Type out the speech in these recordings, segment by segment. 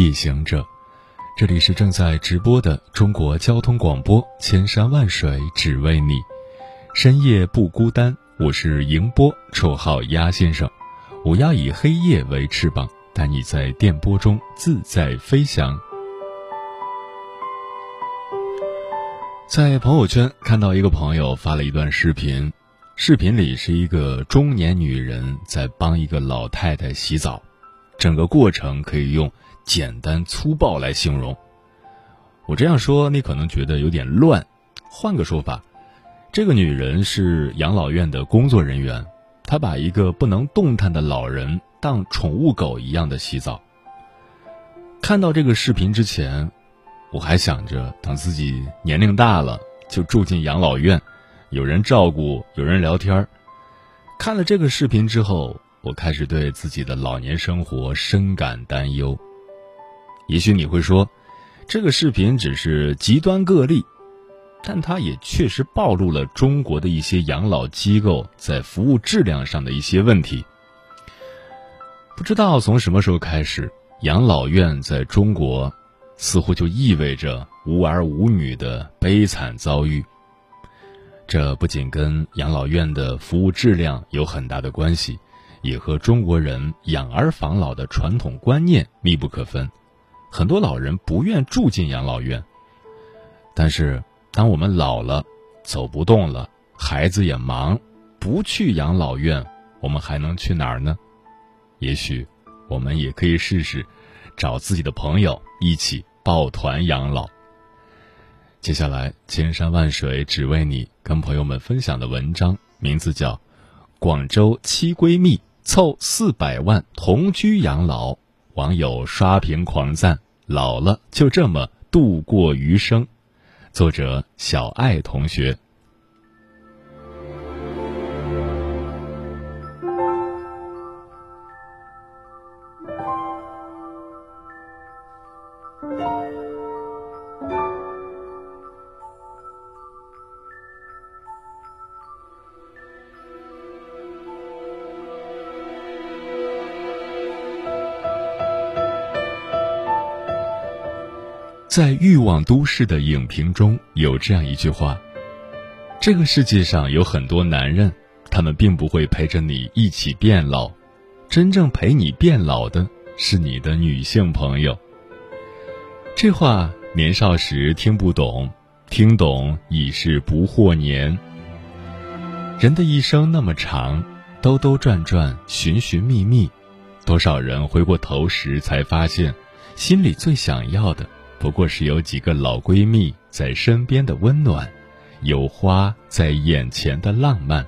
夜行者，这里是正在直播的中国交通广播，千山万水只为你，深夜不孤单。我是迎波，绰号鸭先生。我要以黑夜为翅膀，带你在电波中自在飞翔。在朋友圈看到一个朋友发了一段视频，视频里是一个中年女人在帮一个老太太洗澡。整个过程可以用简单粗暴来形容。我这样说你可能觉得有点乱，换个说法，这个女人是养老院的工作人员，她把一个不能动弹的老人当宠物狗一样的洗澡。看到这个视频之前，我还想着等自己年龄大了就住进养老院，有人照顾，有人聊天看了这个视频之后。我开始对自己的老年生活深感担忧。也许你会说，这个视频只是极端个例，但它也确实暴露了中国的一些养老机构在服务质量上的一些问题。不知道从什么时候开始，养老院在中国似乎就意味着无儿无女的悲惨遭遇。这不仅跟养老院的服务质量有很大的关系。也和中国人养儿防老的传统观念密不可分，很多老人不愿住进养老院。但是，当我们老了，走不动了，孩子也忙，不去养老院，我们还能去哪儿呢？也许，我们也可以试试，找自己的朋友一起抱团养老。接下来，千山万水只为你，跟朋友们分享的文章名字叫《广州七闺蜜》。凑四百万同居养老，网友刷屏狂赞，老了就这么度过余生。作者小爱同学。在《欲望都市》的影评中有这样一句话：“这个世界上有很多男人，他们并不会陪着你一起变老，真正陪你变老的是你的女性朋友。”这话年少时听不懂，听懂已是不惑年。人的一生那么长，兜兜转转，寻寻觅觅，多少人回过头时才发现，心里最想要的。不过是有几个老闺蜜在身边的温暖，有花在眼前的浪漫。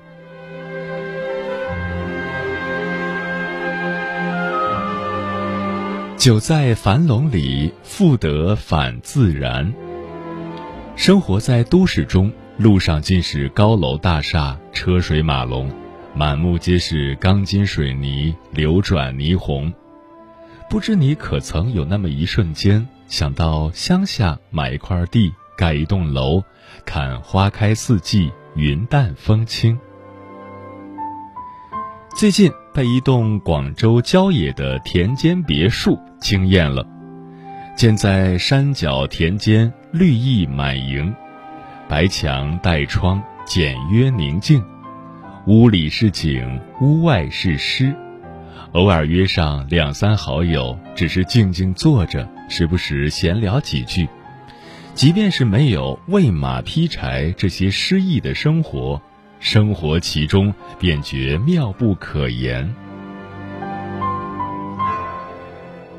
久在樊笼里，复得返自然。生活在都市中，路上尽是高楼大厦、车水马龙，满目皆是钢筋水泥、流转霓虹。不知你可曾有那么一瞬间？想到乡下买一块地，盖一栋楼，看花开四季，云淡风轻。最近被一栋广州郊野的田间别墅惊艳了，建在山脚田间，绿意满盈，白墙带窗，简约宁静，屋里是景，屋外是诗。偶尔约上两三好友，只是静静坐着，时不时闲聊几句。即便是没有喂马劈柴这些诗意的生活，生活其中便觉妙不可言。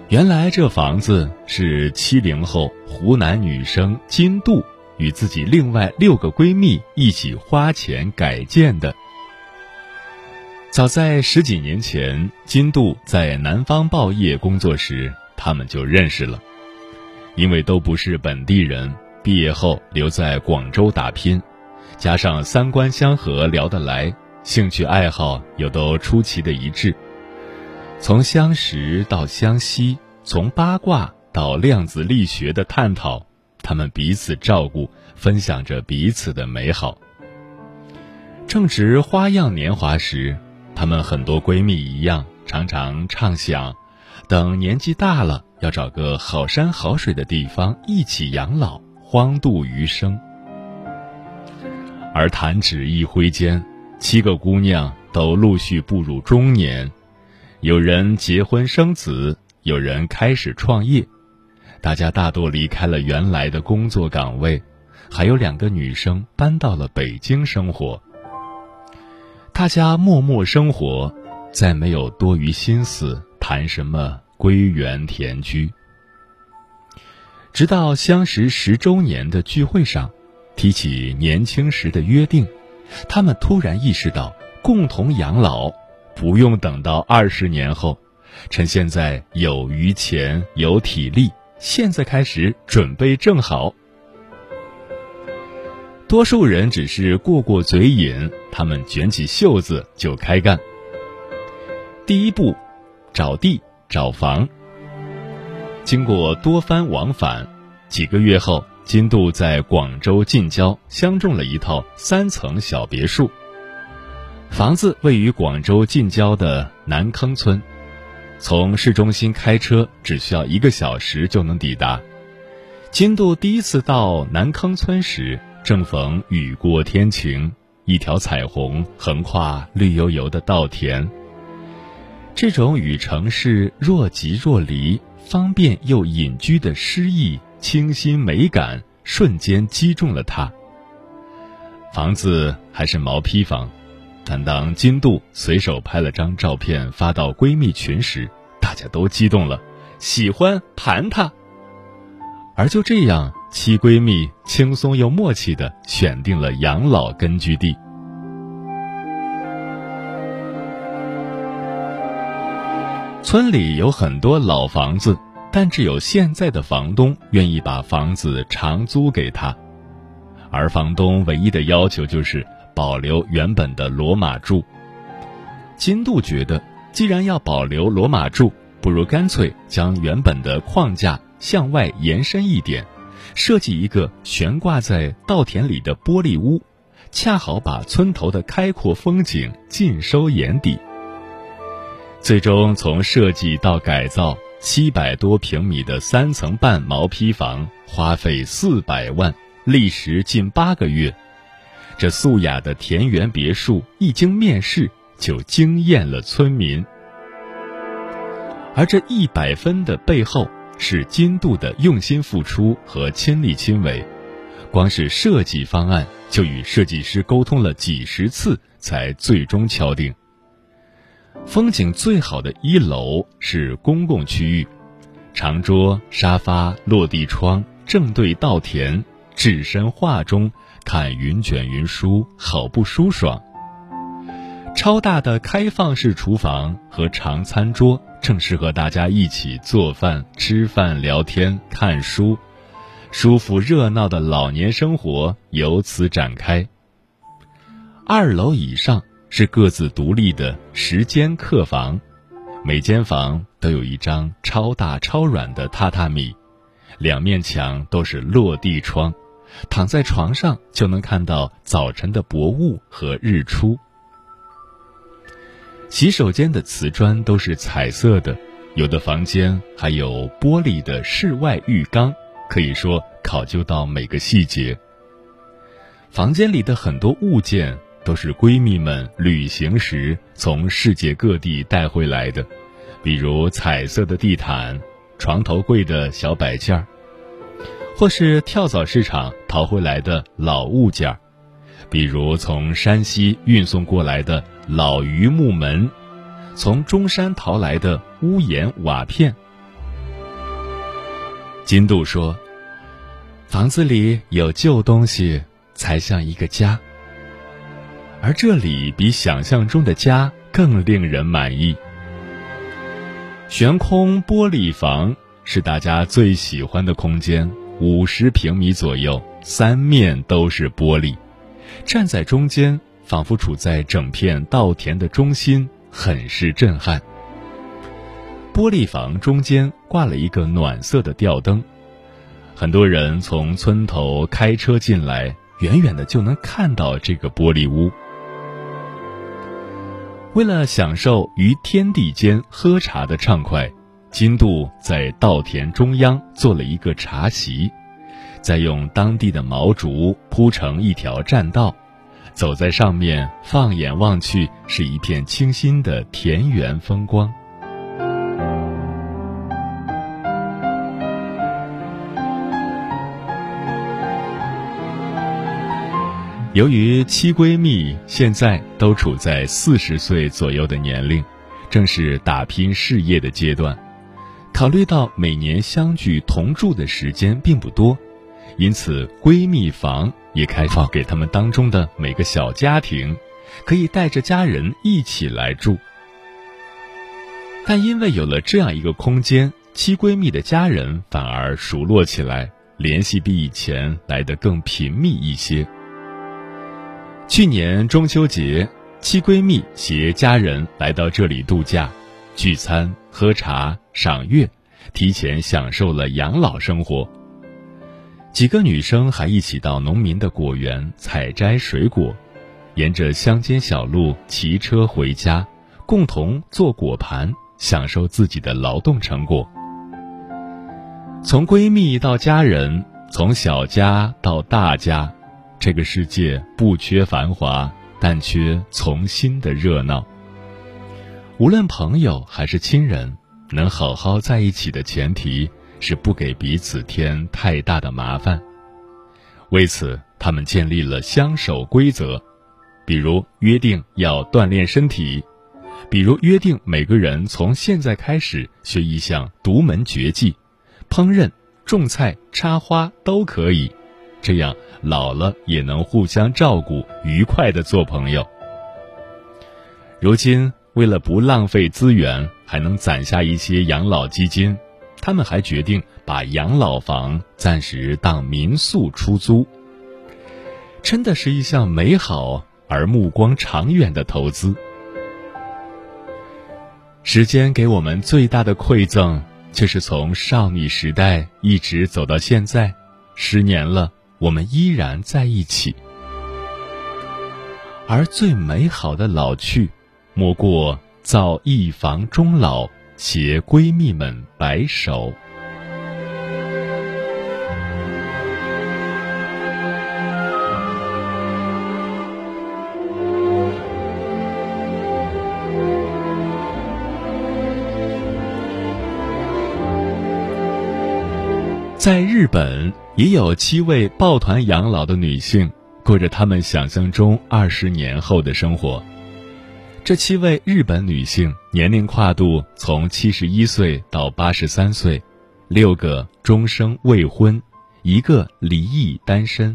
原来这房子是七零后湖南女生金杜与自己另外六个闺蜜一起花钱改建的。早在十几年前，金度在南方报业工作时，他们就认识了。因为都不是本地人，毕业后留在广州打拼，加上三观相合，聊得来，兴趣爱好又都出奇的一致。从相识到相惜，从八卦到量子力学的探讨，他们彼此照顾，分享着彼此的美好。正值花样年华时，她们很多闺蜜一样，常常畅想，等年纪大了。要找个好山好水的地方一起养老，荒度余生。而弹指一挥间，七个姑娘都陆续步入中年，有人结婚生子，有人开始创业，大家大多离开了原来的工作岗位，还有两个女生搬到了北京生活。大家默默生活，再没有多余心思谈什么。归园田居，直到相识十周年的聚会上，提起年轻时的约定，他们突然意识到，共同养老不用等到二十年后，趁现在有余钱有体力，现在开始准备正好。多数人只是过过嘴瘾，他们卷起袖子就开干。第一步，找地。找房。经过多番往返，几个月后，金度在广州近郊相中了一套三层小别墅。房子位于广州近郊的南坑村，从市中心开车只需要一个小时就能抵达。金度第一次到南坑村时，正逢雨过天晴，一条彩虹横跨绿油油的稻田。这种与城市若即若离、方便又隐居的诗意、清新美感，瞬间击中了他。房子还是毛坯房，但当金度随手拍了张照片发到闺蜜群时，大家都激动了，喜欢盘它。而就这样，七闺蜜轻松又默契的选定了养老根据地。村里有很多老房子，但只有现在的房东愿意把房子长租给他，而房东唯一的要求就是保留原本的罗马柱。金度觉得，既然要保留罗马柱，不如干脆将原本的框架向外延伸一点，设计一个悬挂在稻田里的玻璃屋，恰好把村头的开阔风景尽收眼底。最终，从设计到改造，七百多平米的三层半毛坯房花费四百万，历时近八个月。这素雅的田园别墅一经面世，就惊艳了村民。而这一百分的背后，是金度的用心付出和亲力亲为。光是设计方案，就与设计师沟通了几十次，才最终敲定。风景最好的一楼是公共区域，长桌、沙发、落地窗，正对稻田，置身画中，看云卷云舒，好不舒爽。超大的开放式厨房和长餐桌，正适合大家一起做饭、吃饭、聊天、看书，舒服热闹的老年生活由此展开。二楼以上。是各自独立的十间客房，每间房都有一张超大超软的榻榻米，两面墙都是落地窗，躺在床上就能看到早晨的薄雾和日出。洗手间的瓷砖都是彩色的，有的房间还有玻璃的室外浴缸，可以说考究到每个细节。房间里的很多物件。都是闺蜜们旅行时从世界各地带回来的，比如彩色的地毯、床头柜的小摆件儿，或是跳蚤市场淘回来的老物件儿，比如从山西运送过来的老榆木门，从中山淘来的屋檐瓦片。金度说：“房子里有旧东西，才像一个家。”而这里比想象中的家更令人满意。悬空玻璃房，是大家最喜欢的空间，五十平米左右，三面都是玻璃，站在中间，仿佛处在整片稻田的中心，很是震撼。玻璃房中间挂了一个暖色的吊灯，很多人从村头开车进来，远远的就能看到这个玻璃屋。为了享受于天地间喝茶的畅快，金度在稻田中央做了一个茶席，再用当地的毛竹铺成一条栈道，走在上面，放眼望去是一片清新的田园风光。由于七闺蜜现在都处在四十岁左右的年龄，正是打拼事业的阶段，考虑到每年相聚同住的时间并不多，因此闺蜜房也开放给他们当中的每个小家庭，可以带着家人一起来住。但因为有了这样一个空间，七闺蜜的家人反而熟络起来，联系比以前来得更频密一些。去年中秋节，七闺蜜携家人来到这里度假，聚餐、喝茶、赏月，提前享受了养老生活。几个女生还一起到农民的果园采摘水果，沿着乡间小路骑车回家，共同做果盘，享受自己的劳动成果。从闺蜜到家人，从小家到大家。这个世界不缺繁华，但缺从心的热闹。无论朋友还是亲人，能好好在一起的前提是不给彼此添太大的麻烦。为此，他们建立了相守规则，比如约定要锻炼身体，比如约定每个人从现在开始学一项独门绝技，烹饪、种菜、插花都可以。这样老了也能互相照顾，愉快的做朋友。如今为了不浪费资源，还能攒下一些养老基金，他们还决定把养老房暂时当民宿出租。真的是一项美好而目光长远的投资。时间给我们最大的馈赠，就是从少女时代一直走到现在，十年了。我们依然在一起，而最美好的老去，莫过造一房终老，携闺蜜们白首。在日本。也有七位抱团养老的女性，过着他们想象中二十年后的生活。这七位日本女性年龄跨度从七十一岁到八十三岁，六个终生未婚，一个离异单身。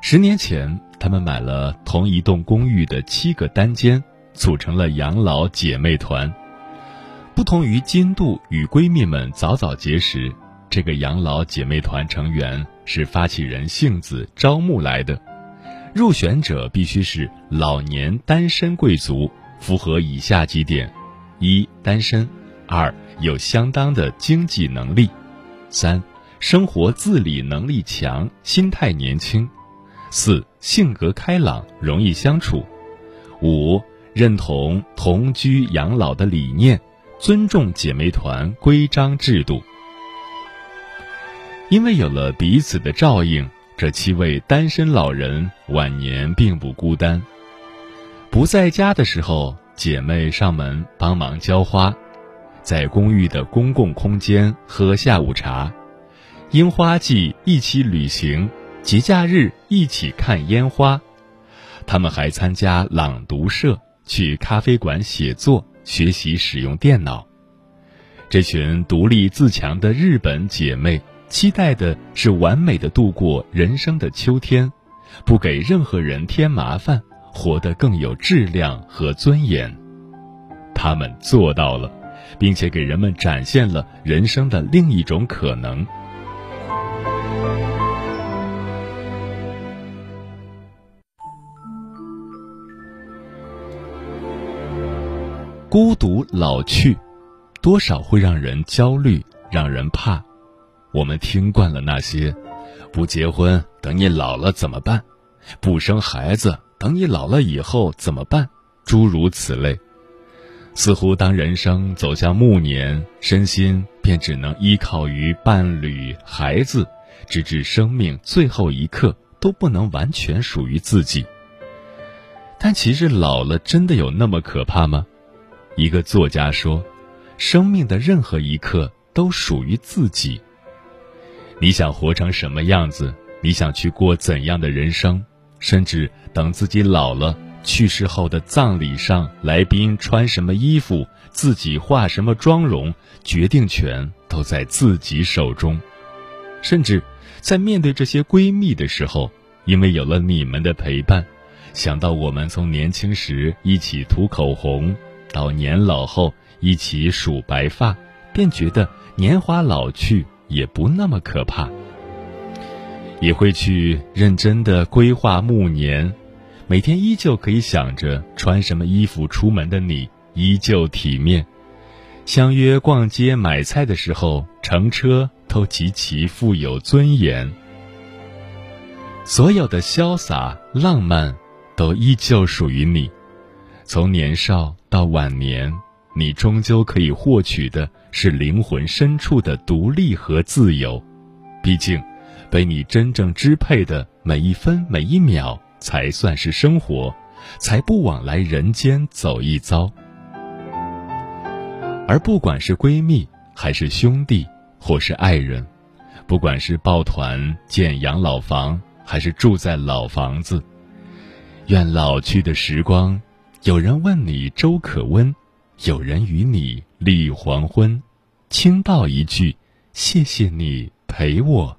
十年前，她们买了同一栋公寓的七个单间，组成了养老姐妹团。不同于金度与闺蜜们早早结识。这个养老姐妹团成员是发起人杏子招募来的，入选者必须是老年单身贵族，符合以下几点：一、单身；二、有相当的经济能力；三、生活自理能力强，心态年轻；四、性格开朗，容易相处；五、认同同居养老的理念，尊重姐妹团规章制度。因为有了彼此的照应，这七位单身老人晚年并不孤单。不在家的时候，姐妹上门帮忙浇花，在公寓的公共空间喝下午茶，樱花季一起旅行，节假日一起看烟花。他们还参加朗读社，去咖啡馆写作，学习使用电脑。这群独立自强的日本姐妹。期待的是完美的度过人生的秋天，不给任何人添麻烦，活得更有质量和尊严。他们做到了，并且给人们展现了人生的另一种可能。孤独老去，多少会让人焦虑，让人怕。我们听惯了那些“不结婚，等你老了怎么办？不生孩子，等你老了以后怎么办？”诸如此类。似乎当人生走向暮年，身心便只能依靠于伴侣、孩子，直至生命最后一刻都不能完全属于自己。但其实老了真的有那么可怕吗？一个作家说：“生命的任何一刻都属于自己。你想活成什么样子？你想去过怎样的人生？甚至等自己老了，去世后的葬礼上，来宾穿什么衣服，自己化什么妆容，决定权都在自己手中。甚至在面对这些闺蜜的时候，因为有了你们的陪伴，想到我们从年轻时一起涂口红。”到年老后一起数白发，便觉得年华老去也不那么可怕。也会去认真的规划暮年，每天依旧可以想着穿什么衣服出门的你，依旧体面。相约逛街买菜的时候，乘车都极其富有尊严。所有的潇洒浪漫，都依旧属于你。从年少到晚年，你终究可以获取的是灵魂深处的独立和自由。毕竟，被你真正支配的每一分每一秒，才算是生活，才不枉来人间走一遭。而不管是闺蜜，还是兄弟，或是爱人，不管是抱团建养老房，还是住在老房子，愿老去的时光。有人问你粥可温，有人与你立黄昏，轻道一句，谢谢你陪我。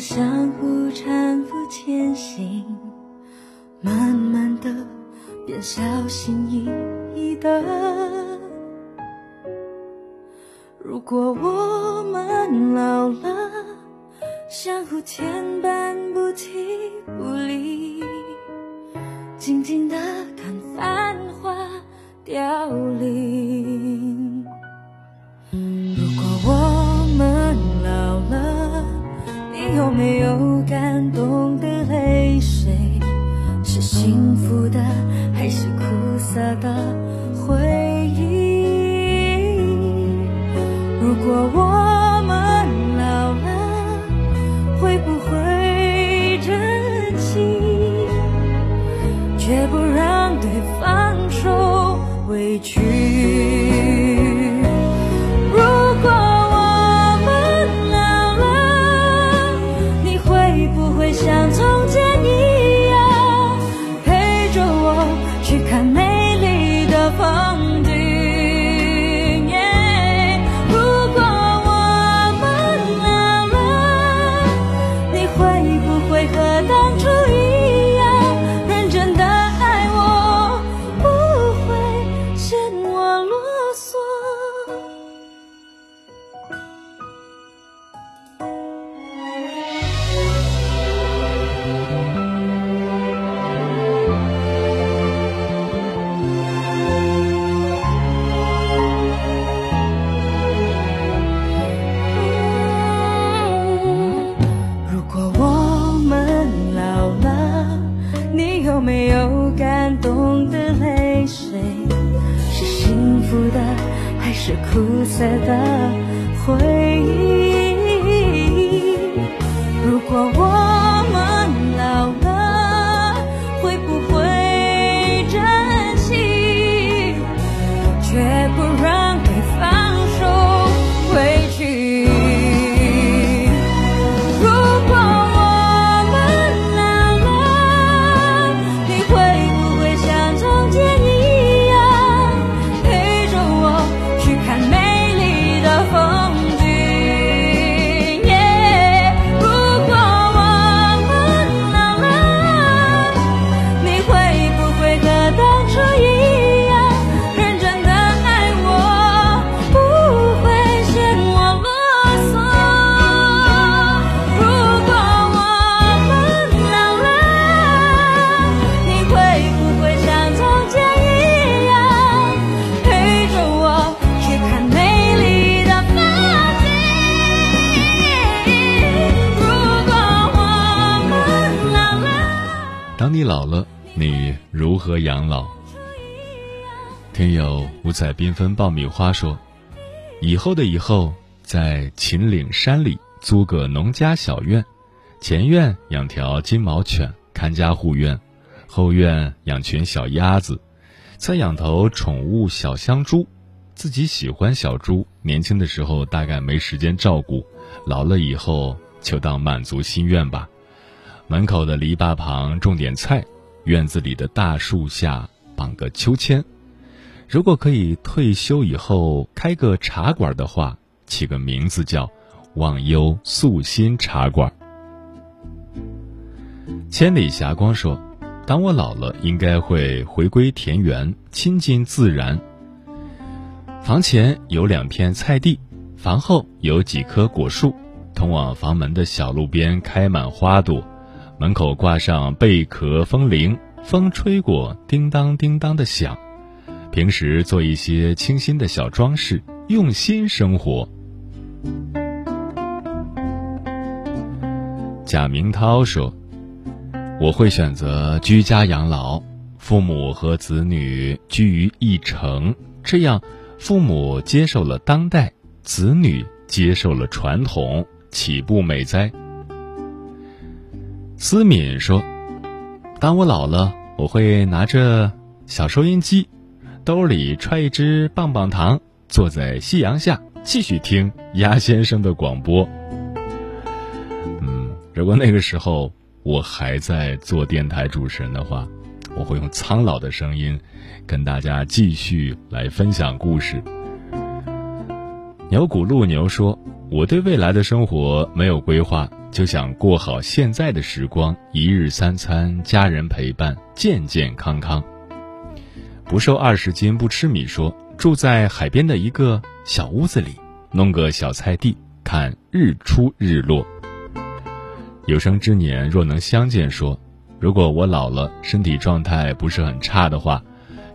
相互搀扶前行，慢慢的变小心翼翼的。如果我们老了，相互牵幸福的还是苦涩的回忆？如果我苦涩的回忆。彩缤纷爆米花说，以后的以后，在秦岭山里租个农家小院，前院养条金毛犬看家护院，后院养群小鸭子，再养头宠物小香猪。自己喜欢小猪，年轻的时候大概没时间照顾，老了以后就当满足心愿吧。门口的篱笆旁种点菜，院子里的大树下绑个秋千。如果可以退休以后开个茶馆的话，起个名字叫“忘忧素心茶馆”。千里霞光说：“当我老了，应该会回归田园，亲近自然。房前有两片菜地，房后有几棵果树，通往房门的小路边开满花朵，门口挂上贝壳风铃，风吹过，叮当叮当的响。”平时做一些清新的小装饰，用心生活。贾明涛说：“我会选择居家养老，父母和子女居于一城，这样父母接受了当代，子女接受了传统，岂不美哉？”思敏说：“当我老了，我会拿着小收音机。”兜里揣一支棒棒糖，坐在夕阳下继续听鸭先生的广播。嗯，如果那个时候我还在做电台主持人的话，我会用苍老的声音跟大家继续来分享故事。牛骨路牛说：“我对未来的生活没有规划，就想过好现在的时光，一日三餐，家人陪伴，健健康康。”不瘦二十斤不吃米。说住在海边的一个小屋子里，弄个小菜地，看日出日落。有生之年若能相见，说如果我老了，身体状态不是很差的话，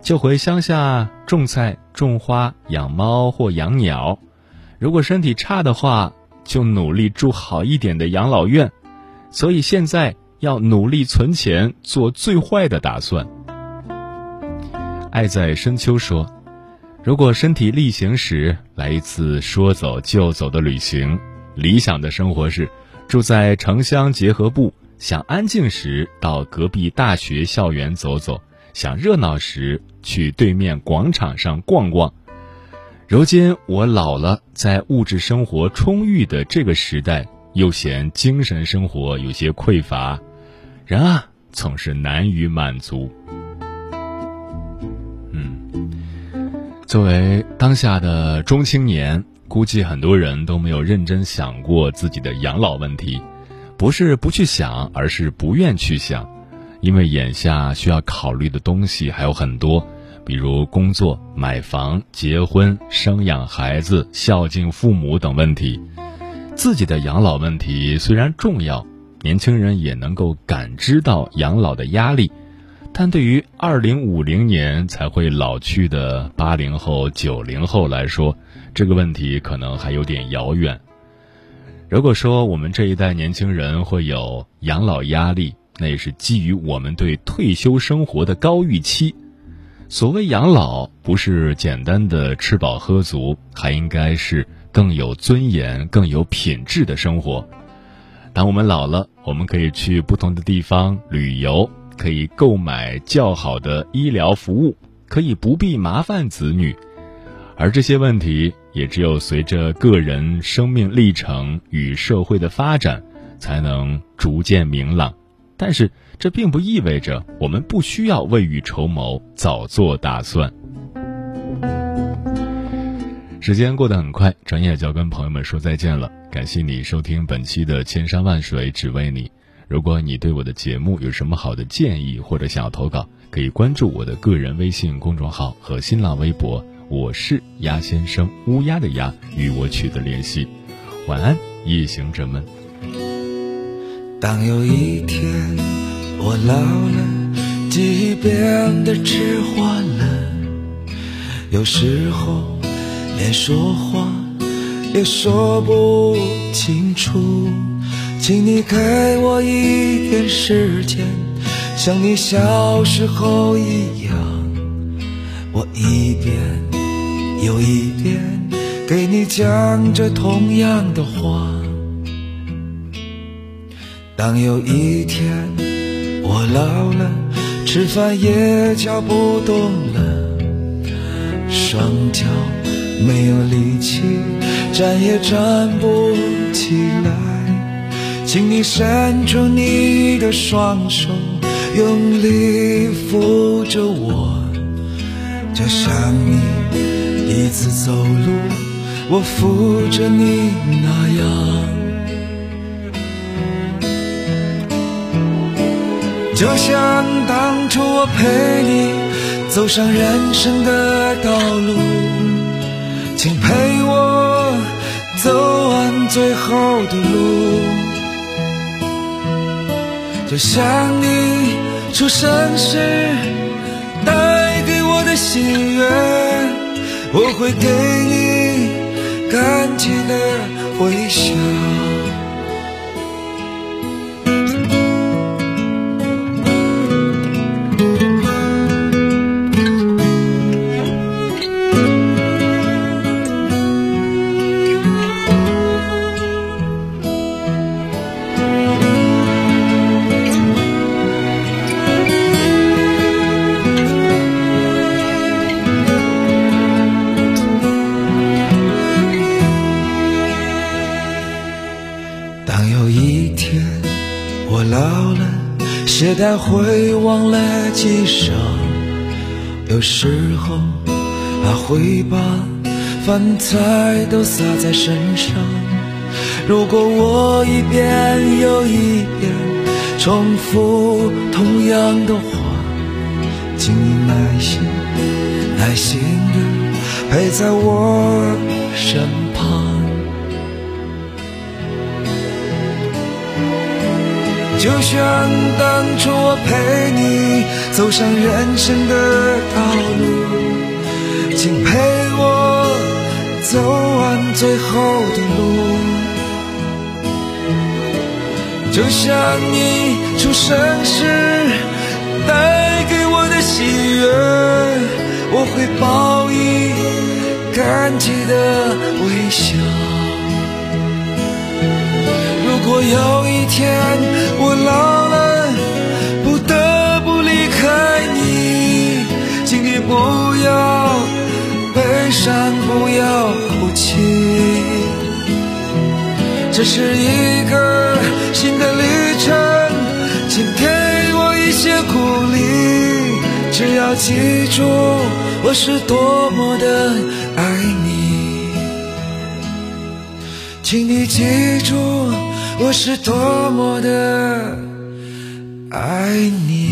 就回乡下种菜、种花、养猫或养鸟；如果身体差的话，就努力住好一点的养老院。所以现在要努力存钱，做最坏的打算。爱在深秋说：“如果身体力行时，来一次说走就走的旅行。理想的生活是住在城乡结合部，想安静时到隔壁大学校园走走，想热闹时去对面广场上逛逛。如今我老了，在物质生活充裕的这个时代，又嫌精神生活有些匮乏，人啊，总是难于满足。”作为当下的中青年，估计很多人都没有认真想过自己的养老问题，不是不去想，而是不愿去想，因为眼下需要考虑的东西还有很多，比如工作、买房、结婚、生养孩子、孝敬父母等问题。自己的养老问题虽然重要，年轻人也能够感知到养老的压力。但对于二零五零年才会老去的八零后、九零后来说，这个问题可能还有点遥远。如果说我们这一代年轻人会有养老压力，那也是基于我们对退休生活的高预期。所谓养老，不是简单的吃饱喝足，还应该是更有尊严、更有品质的生活。当我们老了，我们可以去不同的地方旅游。可以购买较好的医疗服务，可以不必麻烦子女，而这些问题也只有随着个人生命历程与社会的发展，才能逐渐明朗。但是这并不意味着我们不需要未雨绸缪，早做打算。时间过得很快，转眼就要跟朋友们说再见了。感谢你收听本期的《千山万水只为你》。如果你对我的节目有什么好的建议或者想要投稿，可以关注我的个人微信公众号和新浪微博，我是鸭先生，乌鸦的鸭，与我取得联系。晚安，夜行者们。当有一天我老了，记忆变得迟缓了，有时候连说话也说不清楚。请你给我一点时间，像你小时候一样，我一遍又一遍给你讲着同样的话。当有一天我老了，吃饭也嚼不动了，双脚没有力气，站也站不起，请你伸出你的双手。用力扶着我，就像你第一次走路，我扶着你那样。就像当初我陪你走上人生的道路，请陪我走完最后的路。就像你。出生时带给我的喜悦，我会给你感激的微笑我老了。携带会忘了几声，有时候还会把饭菜都洒在身上。如果我一遍又一遍重复同样的话，请你耐心、耐心的陪在我身旁。就像当初我陪你走上人生的道路，请陪我走完最后的路。就像你出生时带给我的喜悦，我会报以感激的微笑。如果有一天悲伤，不要哭泣。这是一个新的旅程，请给我一些鼓励。只要记住，我是多么的爱你，请你记住。我是多么的爱你。